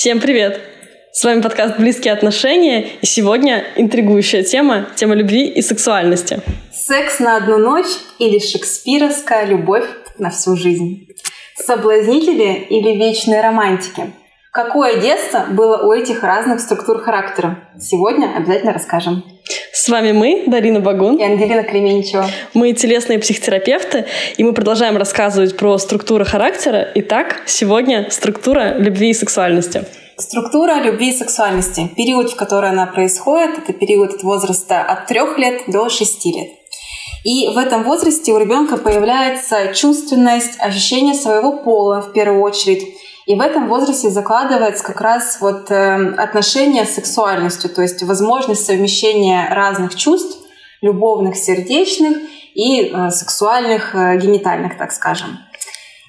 Всем привет! С вами подкаст «Близкие отношения» и сегодня интригующая тема – тема любви и сексуальности. Секс на одну ночь или шекспировская любовь на всю жизнь? Соблазнители или вечные романтики? Какое детство было у этих разных структур характера? Сегодня обязательно расскажем. С вами мы, Дарина Багун и Ангелина Кременчева. Мы телесные психотерапевты, и мы продолжаем рассказывать про структуру характера. Итак, сегодня структура любви и сексуальности. Структура любви и сексуальности. Период, в который она происходит, это период от возраста от трех лет до шести лет. И в этом возрасте у ребенка появляется чувственность, ощущение своего пола в первую очередь, и в этом возрасте закладывается как раз вот э, отношение с сексуальностью, то есть возможность совмещения разных чувств, любовных, сердечных и э, сексуальных, э, генитальных, так скажем.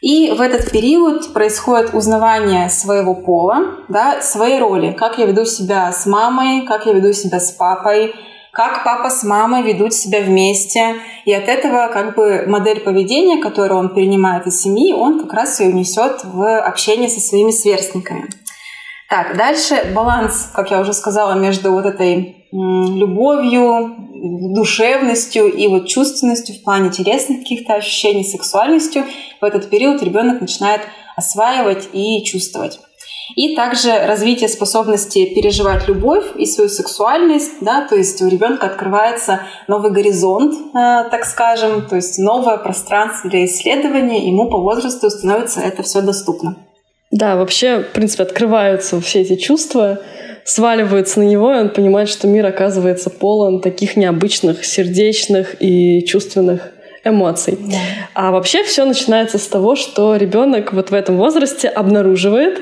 И в этот период происходит узнавание своего пола, да, своей роли, как я веду себя с мамой, как я веду себя с папой, как папа с мамой ведут себя вместе. И от этого как бы модель поведения, которую он перенимает из семьи, он как раз и унесет в общение со своими сверстниками. Так, дальше баланс, как я уже сказала, между вот этой любовью, душевностью и вот чувственностью в плане телесных каких-то ощущений, сексуальностью. В этот период ребенок начинает осваивать и чувствовать. И также развитие способности переживать любовь и свою сексуальность, да, то есть у ребенка открывается новый горизонт, э, так скажем, то есть новое пространство для исследования, ему по возрасту становится это все доступно. Да, вообще, в принципе, открываются все эти чувства, сваливаются на него, и он понимает, что мир оказывается полон таких необычных, сердечных и чувственных эмоций. Да. А вообще все начинается с того, что ребенок вот в этом возрасте обнаруживает,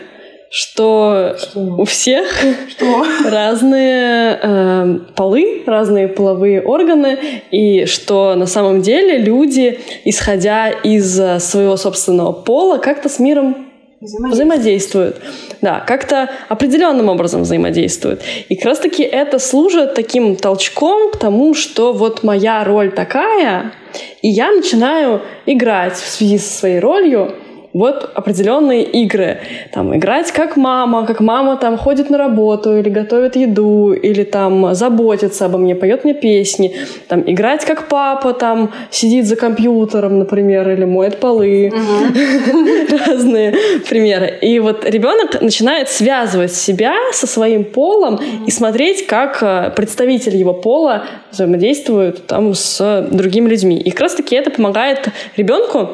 что, что? у всех что? разные э, полы, разные половые органы, и что на самом деле люди, исходя из э, своего собственного пола, как-то с миром взаимодействуют. взаимодействуют. Да, как-то определенным образом взаимодействуют. И как раз-таки это служит таким толчком к тому, что вот моя роль такая, и я начинаю играть в связи со своей ролью вот определенные игры. Там играть как мама, как мама там ходит на работу или готовит еду, или там заботится обо мне, поет мне песни. Там играть как папа, там сидит за компьютером, например, или моет полы. Разные примеры. И вот ребенок начинает связывать себя со своим полом и смотреть, как э, представитель его пола взаимодействует там с другими людьми. И как раз-таки это помогает ребенку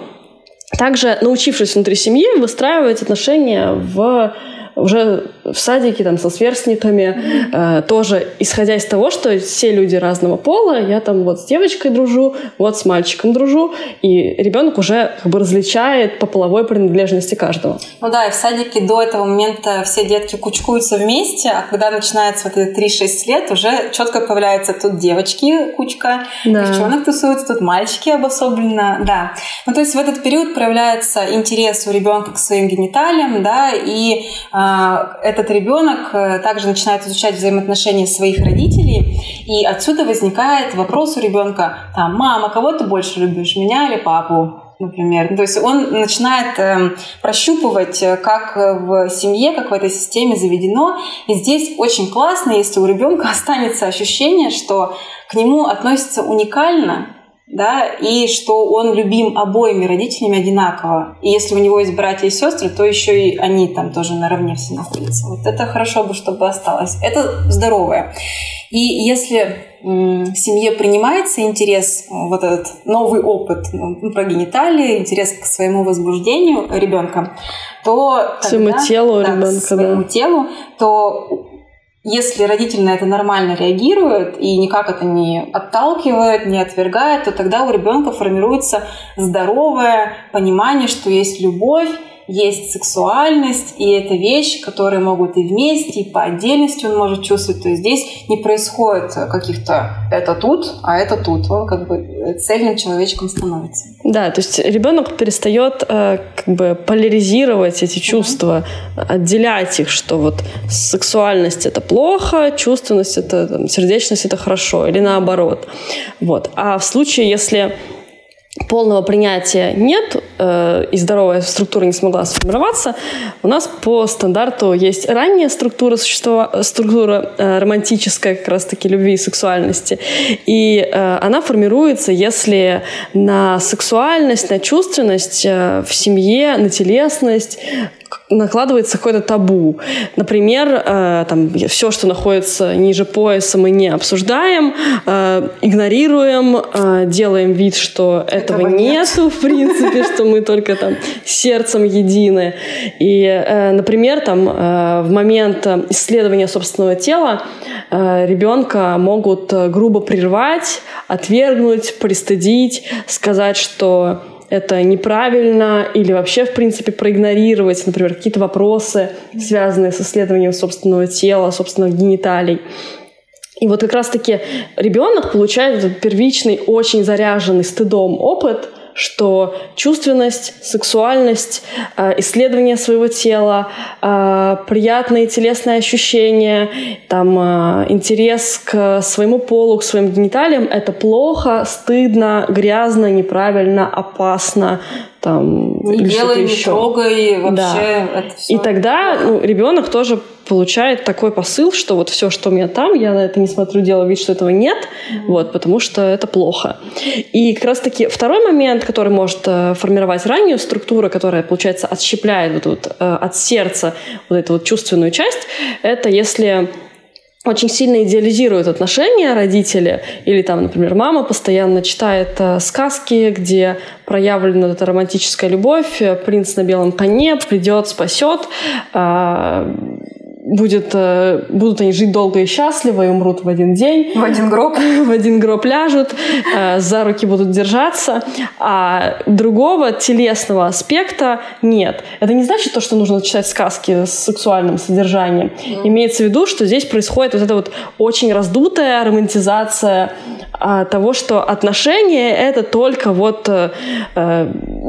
также, научившись внутри семьи, выстраивать отношения в уже в садике там со сверстниками, э, тоже исходя из того, что все люди разного пола, я там вот с девочкой дружу, вот с мальчиком дружу, и ребенок уже как бы различает по половой принадлежности каждого. Ну да, и в садике до этого момента все детки кучкуются вместе, а когда начинается вот это 3-6 лет, уже четко появляется тут девочки кучка, да. девчонок тусуются, тут мальчики обособленно, да. Ну то есть в этот период проявляется интерес у ребенка к своим гениталиям, да, и э, этот ребенок э, также начинает изучать взаимоотношения своих родителей, и отсюда возникает вопрос у ребенка, там, мама, кого ты больше любишь, меня или папу? например. То есть он начинает э, прощупывать, э, как в семье, как в этой системе заведено. И здесь очень классно, если у ребенка останется ощущение, что к нему относятся уникально, да, и что он любим обоими родителями одинаково. И если у него есть братья и сестры, то еще и они там тоже наравне все находятся. Вот это хорошо бы, чтобы осталось. Это здоровое. И если в семье принимается интерес, вот этот новый опыт ну, про гениталии, интерес к своему возбуждению ребенка, то тогда, своему телу да, ребенка, своему да. телу, то если родитель на это нормально реагирует и никак это не отталкивает, не отвергает, то тогда у ребенка формируется здоровое понимание, что есть любовь, есть сексуальность, и это вещь, которые могут и вместе, и по отдельности он может чувствовать. То есть здесь не происходит каких-то это тут, а это тут. Он как бы цельным человечком становится. Да, то есть ребенок перестает э, как бы поляризировать эти чувства, mm-hmm. отделять их, что вот сексуальность это плохо, чувственность это там, сердечность это хорошо, или наоборот. Вот. А в случае, если полного принятия нет, э, и здоровая структура не смогла сформироваться, у нас по стандарту есть ранняя структура существа, структура э, романтическая как раз-таки любви и сексуальности. И э, она формируется, если на сексуальность, на чувственность э, в семье, на телесность накладывается какое-то табу. Например, э, там, все, что находится ниже пояса, мы не обсуждаем, э, игнорируем, э, делаем вид, что этого, этого нету, нет. в принципе, что мы только там сердцем едины. И, э, например, там, э, в момент исследования собственного тела э, ребенка могут грубо прервать, отвергнуть, пристыдить, сказать, что это неправильно или вообще, в принципе, проигнорировать, например, какие-то вопросы, связанные с исследованием собственного тела, собственных гениталий. И вот как раз-таки ребенок получает этот первичный, очень заряженный стыдом опыт – что чувственность, сексуальность, э, исследование своего тела, э, приятные телесные ощущения, там, э, интерес к своему полу, к своим гениталиям — это плохо, стыдно, грязно, неправильно, опасно, там, не или делай, не еще. трогай, вообще да. это все. И тогда ну, ребенок тоже получает такой посыл, что вот все, что у меня там, я на это не смотрю, делаю вид, что этого нет, mm-hmm. вот, потому что это плохо. И как раз-таки второй момент, который может э, формировать раннюю структуру, которая, получается, отщепляет вот, вот, э, от сердца вот эту вот чувственную часть, это если очень сильно идеализируют отношения родители, или там, например, мама постоянно читает э, сказки, где проявлена эта романтическая любовь, принц на белом коне придет, спасет, э, будет, э, будут они жить долго и счастливо и умрут в один день. В один гроб. В один гроб ляжут, э, за руки будут держаться. А другого телесного аспекта нет. Это не значит то, что нужно читать сказки с сексуальным содержанием. Mm. Имеется в виду, что здесь происходит вот эта вот очень раздутая романтизация того, что отношения — это только вот э,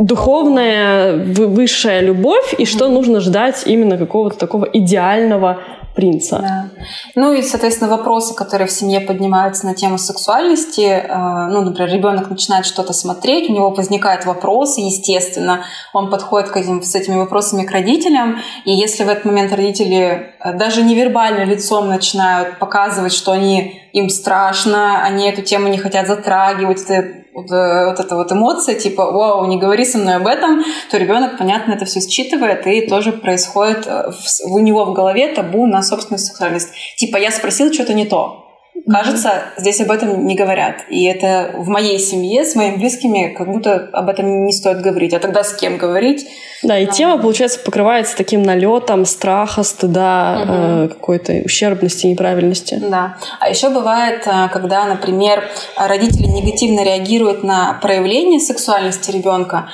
духовная высшая любовь, и что нужно ждать именно какого-то такого идеального принца. Да. Ну и, соответственно, вопросы, которые в семье поднимаются на тему сексуальности. Э, ну, например, ребенок начинает что-то смотреть, у него возникают вопросы, естественно, он подходит к этим, с этими вопросами к родителям, и если в этот момент родители э, даже невербально лицом начинают показывать, что они им страшно, они эту тему не хотят затрагивать, это вот, э, вот эта вот эмоция, типа, вау, не говори со мной об этом, то ребенок, понятно, это все считывает, и тоже происходит э, в, у него в голове табу на собственную сексуальность. Типа, я спросил что-то не то. Кажется, mm-hmm. здесь об этом не говорят. И это в моей семье с моими близкими как будто об этом не стоит говорить. А тогда с кем говорить? Да, и а... тема, получается, покрывается таким налетом страха, стыда, угу. э, какой-то ущербности, неправильности. Да. А еще бывает, э, когда, например, родители негативно реагируют на проявление сексуальности ребенка.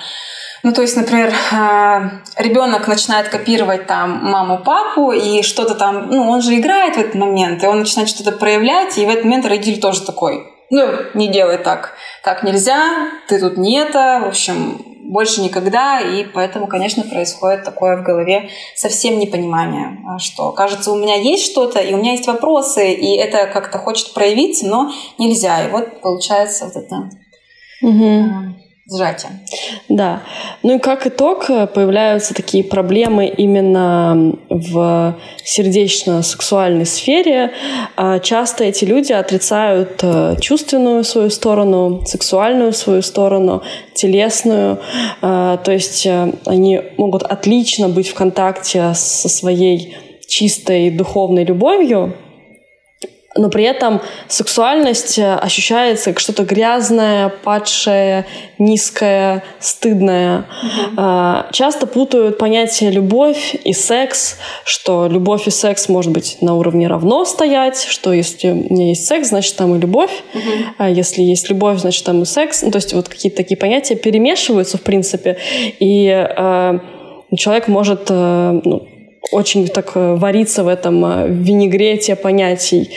Ну, то есть, например, э, ребенок начинает копировать там маму, папу, и что-то там, ну, он же играет в этот момент, и он начинает что-то проявлять, и в этот момент родитель тоже такой, ну, не делай так, так нельзя, ты тут не это, в общем, больше никогда, и поэтому, конечно, происходит такое в голове совсем непонимание, а что, кажется, у меня есть что-то, и у меня есть вопросы, и это как-то хочет проявиться, но нельзя, и вот получается вот это... Угу сжатие. Да. Ну и как итог э, появляются такие проблемы именно в сердечно-сексуальной сфере. А часто эти люди отрицают э, чувственную свою сторону, сексуальную свою сторону, телесную. А, то есть э, они могут отлично быть в контакте со своей чистой духовной любовью, но при этом сексуальность э, ощущается как что-то грязное, падшее, низкое, стыдное. Mm-hmm. Часто путают понятие любовь и секс, что любовь и секс может быть на уровне равно стоять, что если у меня есть секс, значит там и любовь, mm-hmm. а если есть любовь, значит там и секс. Ну, то есть вот какие-то такие понятия перемешиваются в принципе, и э, человек может э, ну, очень так э, вариться в этом э, винегрете понятий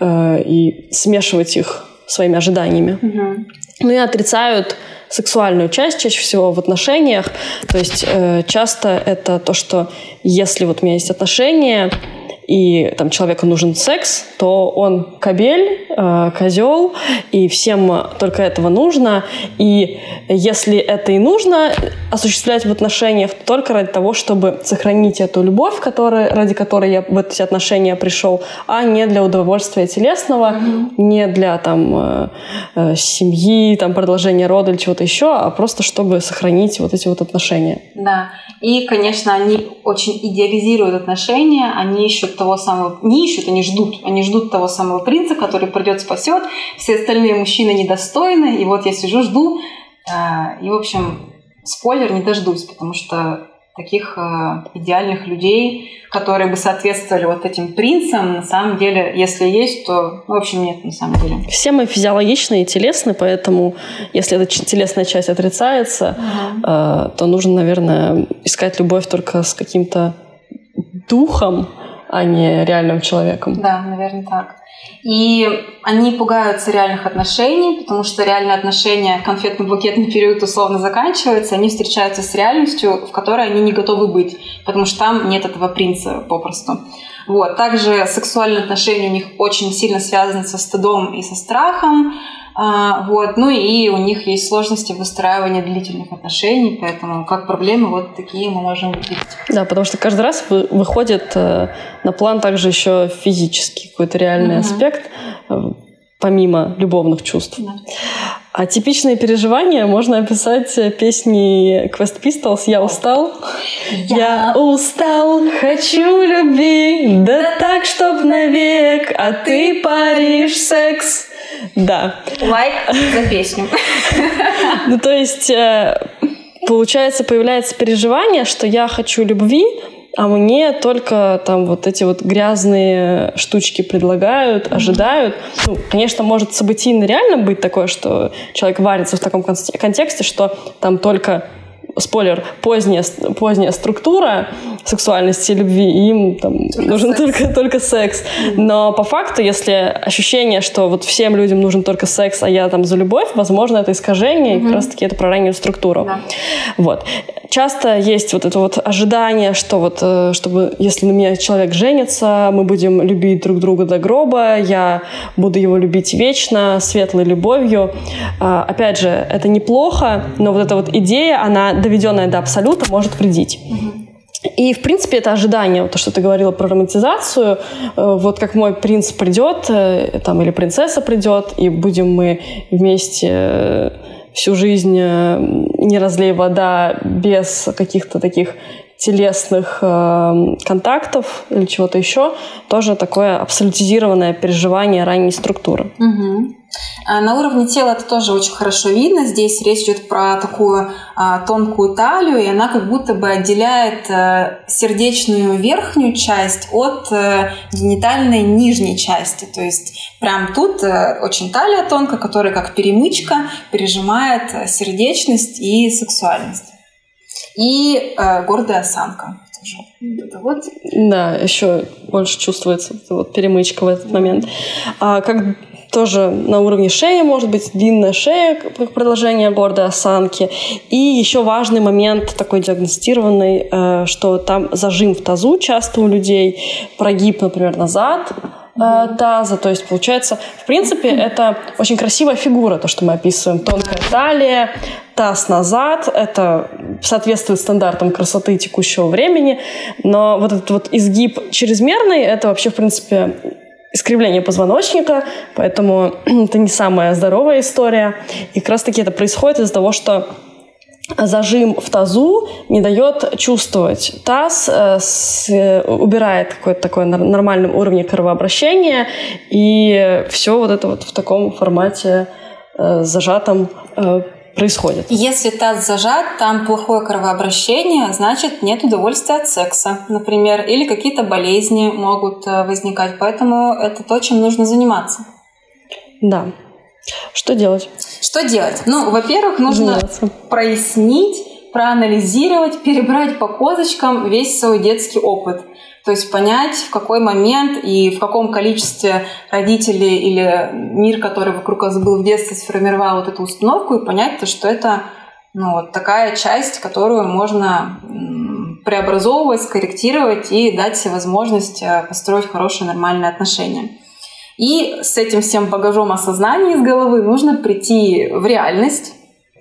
э, и смешивать их своими ожиданиями. Угу. Ну и отрицают сексуальную часть чаще всего в отношениях. То есть э, часто это то, что если вот у меня есть отношения, и там человеку нужен секс, то он кобель, э, козел, и всем только этого нужно. И если это и нужно осуществлять в отношениях, то только ради того, чтобы сохранить эту любовь, которая, ради которой я в эти отношения пришел, а не для удовольствия телесного, mm-hmm. не для там э, э, семьи, там продолжения рода или чего-то еще, а просто чтобы сохранить вот эти вот отношения. Да. И, конечно, они очень идеализируют отношения, они ищут того самого, не ищут, они ждут, они ждут того самого принца, который придет, спасет, все остальные мужчины недостойны, и вот я сижу, жду, а, и, в общем, спойлер, не дождусь, потому что таких э, идеальных людей, которые бы соответствовали вот этим принцам, на самом деле, если есть, то, ну, в общем, нет, на самом деле. Все мы физиологичны и телесны, поэтому, если эта телесная часть отрицается, э, то нужно, наверное, искать любовь только с каким-то духом, а не реальным человеком. Да, наверное, так. И они пугаются реальных отношений, потому что реальные отношения, конфетно-букетный период условно заканчивается, они встречаются с реальностью, в которой они не готовы быть, потому что там нет этого принца попросту. Вот. Также сексуальные отношения у них очень сильно связаны со стыдом и со страхом. А, вот. Ну и у них есть сложности в выстраивании длительных отношений, поэтому как проблемы вот такие мы можем увидеть. Да, потому что каждый раз выходит э, на план также еще физический какой-то реальный mm-hmm. аспект, э, помимо любовных чувств. Да. А типичные переживания можно описать песней Quest Pistols «Я устал». Я, Я устал, хочу любви, да так, чтоб навек, а ты паришь секс. Да. Лайк за песню. Ну, то есть, э, получается, появляется переживание, что я хочу любви, а мне только там вот эти вот грязные штучки предлагают, ожидают. Ну, конечно, может событийно реально быть такое, что человек варится в таком контексте, что там только спойлер, поздняя, поздняя структура сексуальности и любви, и им там только нужен секс. Только, только секс. Но по факту, если ощущение, что вот всем людям нужен только секс, а я там за любовь, возможно, это искажение, mm-hmm. и как раз-таки это про раннюю структуру. Да. Вот. Часто есть вот это вот ожидание, что вот, э, чтобы, если на меня человек женится, мы будем любить друг друга до гроба, я буду его любить вечно, светлой любовью. А, опять же, это неплохо, но вот эта вот идея, она доведенная до абсолюта, может вредить. И, в принципе, это ожидание, то, что ты говорила про романтизацию, э, вот как мой принц придет, э, там, или принцесса придет, и будем мы вместе э, всю жизнь не разлей вода без каких-то таких телесных э, контактов или чего-то еще, тоже такое абсолютизированное переживание ранней структуры. Угу. На уровне тела это тоже очень хорошо видно. Здесь речь идет про такую а, тонкую талию, и она как будто бы отделяет а, сердечную верхнюю часть от а, генитальной нижней части. То есть прям тут а, очень талия тонкая, которая как перемычка пережимает сердечность и сексуальность и э, гордая осанка. Это вот. Да, еще больше чувствуется вот перемычка в этот момент. А как тоже на уровне шеи, может быть, длинная шея, как продолжение гордой осанки. И еще важный момент такой диагностированный, э, что там зажим в тазу часто у людей, прогиб, например, назад, э, таза. То есть, получается, в принципе, это очень красивая фигура, то, что мы описываем. Тонкая талия, таз назад. Это соответствует стандартам красоты текущего времени. Но вот этот вот изгиб чрезмерный, это вообще, в принципе, искривление позвоночника, поэтому это не самая здоровая история. И как раз-таки это происходит из-за того, что зажим в тазу не дает чувствовать. Таз э, с, убирает какой-то такой нормальном уровне кровообращения, и все вот это вот в таком формате э, зажатом э, происходит. Если таз зажат, там плохое кровообращение, значит нет удовольствия от секса, например, или какие-то болезни могут э, возникать. Поэтому это то, чем нужно заниматься. Да. Что делать? Что делать? Ну, во-первых, нужно Заниматься. прояснить, проанализировать, перебрать по козочкам весь свой детский опыт. То есть понять, в какой момент и в каком количестве родители или мир, который вокруг вас был в детстве, сформировал вот эту установку, и понять то, что это ну, вот такая часть, которую можно преобразовывать, скорректировать и дать себе возможность э, построить хорошие, нормальные отношения. И с этим всем багажом осознания из головы нужно прийти в реальность,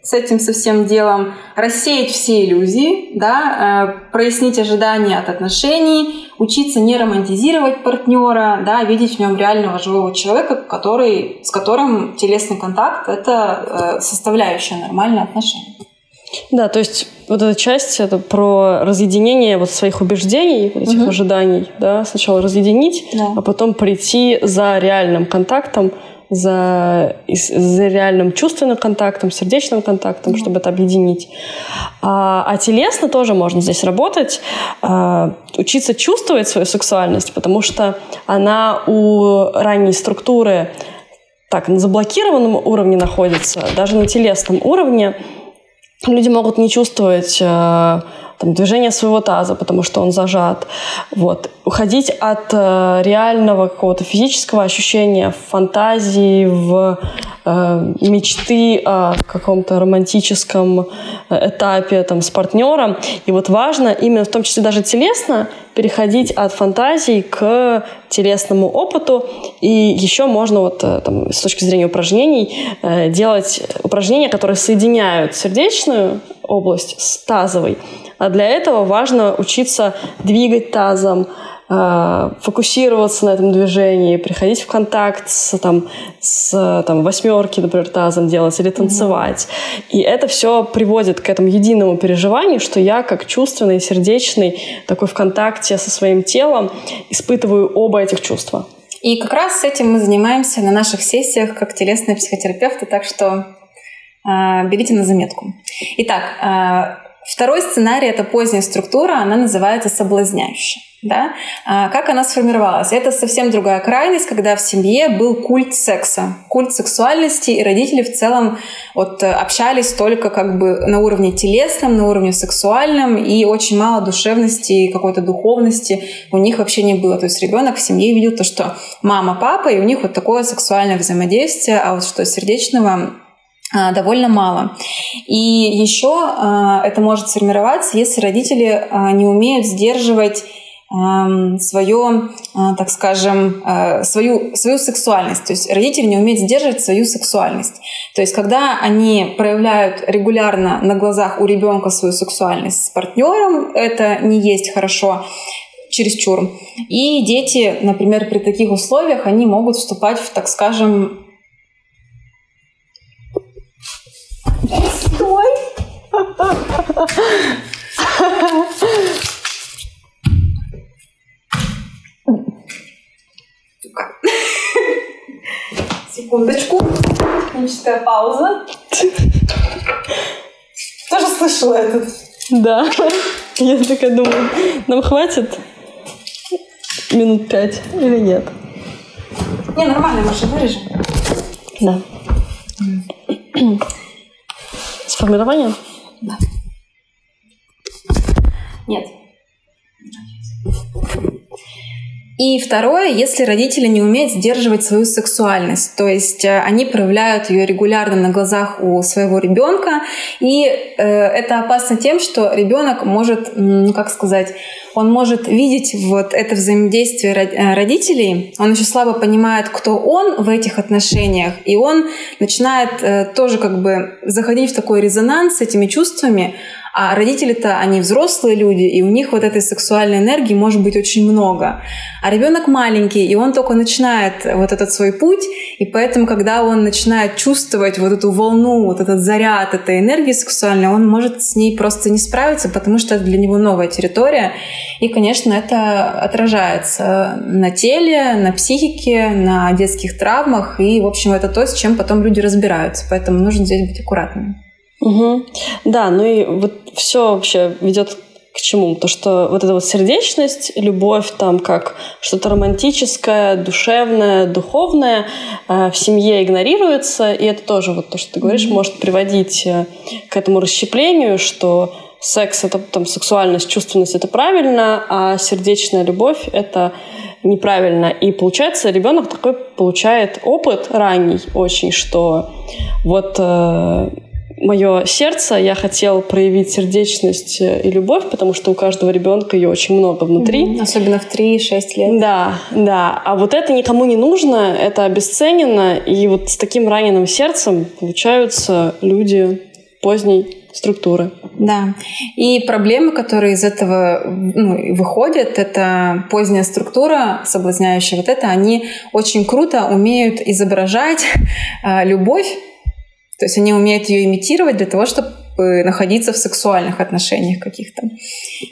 с этим со всем делом, рассеять все иллюзии, да, э, прояснить ожидания от отношений, учиться не романтизировать партнера, да, видеть в нем реального живого человека, который, с которым телесный контакт – это э, составляющая нормальных отношений. Да, то есть вот эта часть это про разъединение вот своих убеждений, этих угу. ожиданий, да, сначала разъединить, да. а потом прийти за реальным контактом, за, за реальным чувственным контактом, сердечным контактом, mm-hmm. чтобы это объединить. А, а телесно тоже можно здесь работать, а, учиться чувствовать свою сексуальность, потому что она у ранней структуры так на заблокированном уровне находится, даже на телесном уровне люди могут не чувствовать э, там, движение своего таза, потому что он зажат. Вот. Уходить от э, реального какого-то физического ощущения в фантазии, в э, мечты о каком-то романтическом э, этапе там, с партнером. И вот важно именно в том числе даже телесно переходить от фантазий к телесному опыту. И еще можно вот э, там, с точки зрения упражнений э, делать упражнения, которые соединяют сердечную область с тазовой. А для этого важно учиться двигать тазом, фокусироваться на этом движении, приходить в контакт с, там, с там, восьмерки, например, тазом делать или танцевать. Mm-hmm. И это все приводит к этому единому переживанию, что я как чувственный, сердечный, такой в контакте со своим телом испытываю оба этих чувства. И как раз с этим мы занимаемся на наших сессиях как телесные психотерапевты, так что э, берите на заметку. Итак, э, Второй сценарий — это поздняя структура, она называется соблазняющая. Да? А как она сформировалась? Это совсем другая крайность, когда в семье был культ секса, культ сексуальности, и родители в целом вот общались только как бы на уровне телесном, на уровне сексуальном, и очень мало душевности и какой-то духовности у них вообще не было. То есть ребенок в семье видел то, что мама, папа, и у них вот такое сексуальное взаимодействие, а вот что сердечного довольно мало. И еще а, это может сформироваться, если родители а, не умеют сдерживать свое, так скажем, свою, свою сексуальность. То есть родители не умеют сдерживать свою сексуальность. То есть когда они проявляют регулярно на глазах у ребенка свою сексуальность с партнером, это не есть хорошо чересчур. И дети, например, при таких условиях, они могут вступать в, так скажем, Стой! Секундочку. Техническая пауза. Тоже слышала этот? Да. Я такая думаю, нам хватит минут пять или нет? Не, нормально, же вырежем. Да. С формированием? Да. Нет. И второе, если родители не умеют сдерживать свою сексуальность, то есть э, они проявляют ее регулярно на глазах у своего ребенка, и э, это опасно тем, что ребенок может, ну как сказать, он может видеть вот это взаимодействие э, родителей, он еще слабо понимает, кто он в этих отношениях, и он начинает э, тоже как бы заходить в такой резонанс с этими чувствами, а родители-то, они взрослые люди, и у них вот этой сексуальной энергии может быть очень много. А ребенок маленький, и он только начинает вот этот свой путь, и поэтому, когда он начинает чувствовать вот эту волну, вот этот заряд этой энергии сексуальной, он может с ней просто не справиться, потому что это для него новая территория. И, конечно, это отражается на теле, на психике, на детских травмах, и, в общем, это то, с чем потом люди разбираются. Поэтому нужно здесь быть аккуратными. Угу. Да, ну и вот все вообще ведет к чему? То, что вот эта вот сердечность, любовь там как что-то романтическое, душевное, духовное э, в семье игнорируется, и это тоже вот то, что ты говоришь, mm-hmm. может приводить э, к этому расщеплению, что секс это там сексуальность, чувственность это правильно, а сердечная любовь это неправильно. И получается, ребенок такой получает опыт ранний очень, что вот э, мое сердце, я хотел проявить сердечность и любовь, потому что у каждого ребенка ее очень много внутри. Mm-hmm. Особенно в 3-6 лет. Да, да. А вот это никому не нужно, это обесценено, и вот с таким раненым сердцем получаются люди поздней структуры. Да. И проблемы, которые из этого ну, выходят, это поздняя структура, соблазняющая вот это, они очень круто умеют изображать э, любовь, то есть они умеют ее имитировать для того, чтобы находиться в сексуальных отношениях каких-то.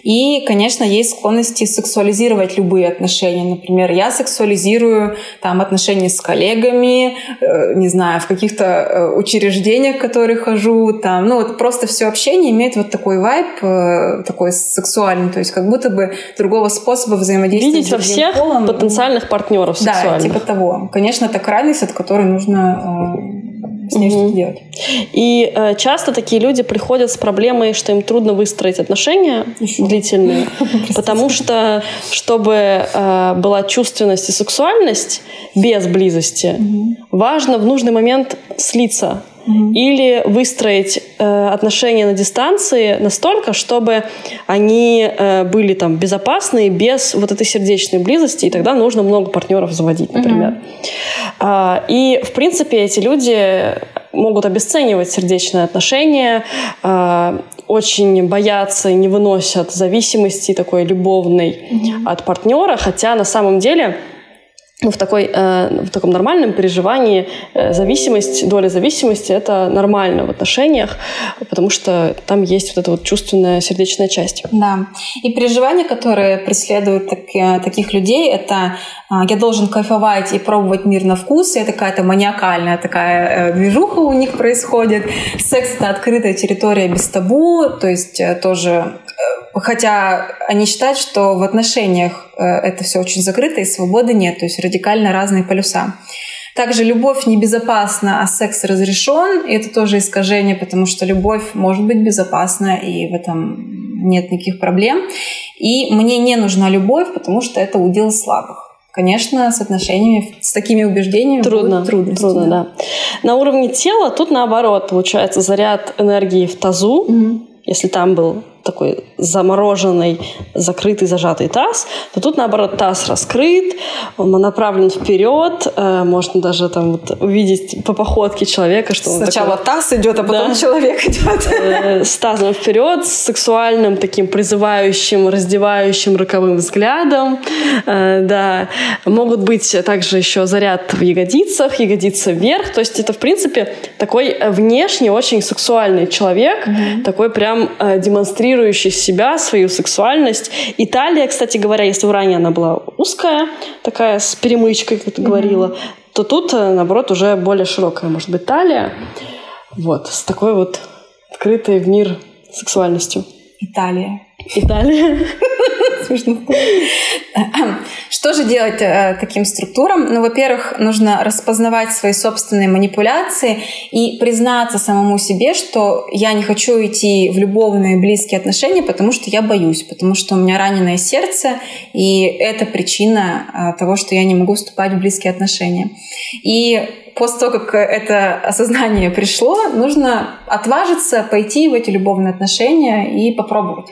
И, конечно, есть склонности сексуализировать любые отношения. Например, я сексуализирую там отношения с коллегами, э, не знаю, в каких-то э, учреждениях, в которые хожу, там, ну вот просто все общение имеет вот такой вайб, э, такой сексуальный, то есть как будто бы другого способа взаимодействия Видеть во всех полом, потенциальных партнеров сексуальных. Да, типа того. Конечно, это крайность, от которой нужно с ней угу. что-то делать. И э, часто такие люди приходят с проблемой, что им трудно выстроить отношения Еще. длительные, потому что чтобы э, была чувственность и сексуальность без близости, важно в нужный момент слиться или выстроить э, отношения на дистанции настолько, чтобы они э, были там безопасны без вот этой сердечной близости, и тогда нужно много партнеров заводить, например. Mm-hmm. и в принципе эти люди могут обесценивать сердечные отношения, э, очень боятся и не выносят зависимости такой любовной mm-hmm. от партнера, хотя на самом деле ну, в, такой, э, в таком нормальном переживании э, зависимость, доля зависимости – это нормально в отношениях, потому что там есть вот эта вот чувственная сердечная часть. Да. И переживания, которые преследуют так, э, таких людей, это э, я должен кайфовать и пробовать мир на вкус, и это какая-то маниакальная такая э, движуха у них происходит. Секс – это открытая территория без табу, то есть э, тоже Хотя они считают, что в отношениях э, это все очень закрыто и свободы нет, то есть радикально разные полюса. Также любовь небезопасна, а секс разрешен. И это тоже искажение, потому что любовь может быть безопасна, и в этом нет никаких проблем. И мне не нужна любовь, потому что это удел слабых. Конечно, с отношениями, с такими убеждениями трудно, трудно, трудно, да. На уровне тела тут наоборот получается заряд энергии в тазу. Угу. Если там был такой замороженный, закрытый, зажатый таз, то тут, наоборот, таз раскрыт, он направлен вперед, э, можно даже там вот увидеть по походке человека, что Сначала такой, таз идет, а потом да, человек идет. Э, с тазом вперед, с сексуальным таким призывающим, раздевающим роковым взглядом. Э, да. Могут быть также еще заряд в ягодицах, ягодица вверх. То есть это, в принципе, такой внешне очень сексуальный человек, mm-hmm. такой прям демонстрирующий демонстрирующий себя, свою сексуальность. Италия, кстати говоря, если в Иране она была узкая, такая с перемычкой, как ты mm-hmm. говорила, то тут, э, наоборот, уже более широкая, может быть, талия. Вот, с такой вот открытой в мир сексуальностью. Италия. Италия. Что же делать э, таким структурам? Ну, во-первых, нужно распознавать свои собственные манипуляции и признаться самому себе, что я не хочу идти в любовные близкие отношения, потому что я боюсь, потому что у меня раненое сердце, и это причина э, того, что я не могу вступать в близкие отношения. И после того, как это осознание пришло, нужно отважиться, пойти в эти любовные отношения и попробовать.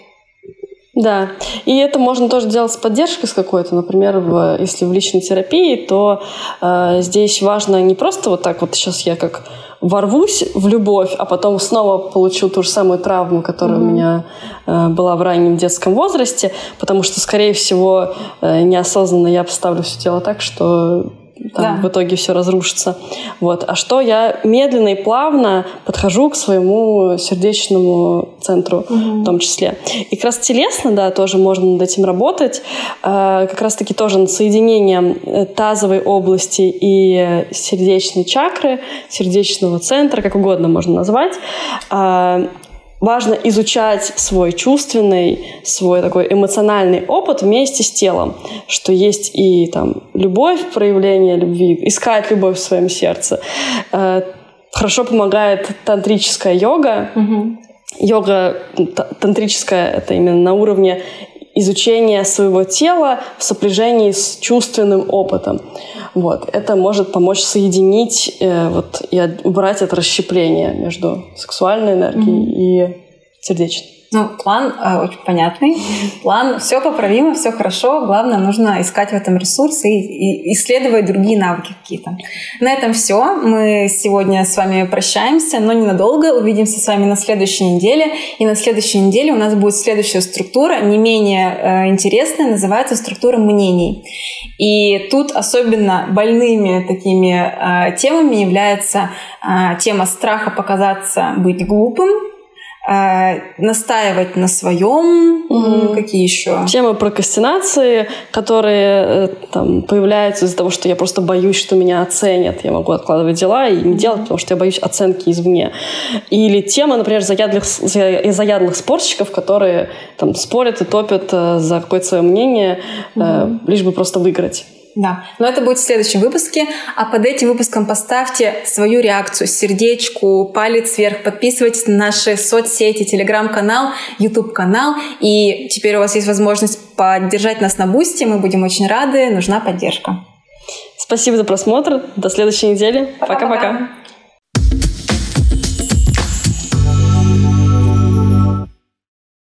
Да, и это можно тоже делать с поддержкой с какой-то, например, в, если в личной терапии, то э, здесь важно не просто вот так вот сейчас я как ворвусь в любовь, а потом снова получу ту же самую травму, которая mm-hmm. у меня э, была в раннем детском возрасте, потому что, скорее всего, э, неосознанно я поставлю все дело так, что там да. в итоге все разрушится. Вот. А что я медленно и плавно подхожу к своему сердечному центру угу. в том числе. И как раз телесно, да, тоже можно над этим работать. А, как раз-таки тоже над соединением э, тазовой области и сердечной чакры, сердечного центра, как угодно можно назвать. Важно изучать свой чувственный, свой такой эмоциональный опыт вместе с телом, что есть и там любовь, проявление любви, искать любовь в своем сердце. Э, хорошо помогает тантрическая йога. Угу. Йога тантрическая это именно на уровне изучения своего тела в сопряжении с чувственным опытом. Вот. Это может помочь соединить э, вот, и убрать это расщепление между сексуальной энергией mm-hmm. и сердечной. Ну, план э, очень понятный. План все поправимо, все хорошо. Главное, нужно искать в этом ресурсы и, и исследовать другие навыки какие-то. На этом все. Мы сегодня с вами прощаемся, но ненадолго. Увидимся с вами на следующей неделе. И на следующей неделе у нас будет следующая структура, не менее э, интересная, называется структура мнений. И тут особенно больными такими э, темами является э, тема страха показаться быть глупым, Э, настаивать на своем, угу. какие еще? Темы прокрастинации, которые э, там, появляются из-за того, что я просто боюсь, что меня оценят. Я могу откладывать дела и не делать, потому что я боюсь оценки извне. Или тема, например, заядлых, заядлых спорщиков, которые там, спорят и топят э, за какое-то свое мнение, угу. лишь бы просто выиграть. Да, но это будет в следующем выпуске. А под этим выпуском поставьте свою реакцию, сердечку, палец вверх. Подписывайтесь на наши соцсети, телеграм-канал, YouTube-канал. И теперь у вас есть возможность поддержать нас на Boosty. Мы будем очень рады. Нужна поддержка. Спасибо за просмотр. До следующей недели. Пока-пока.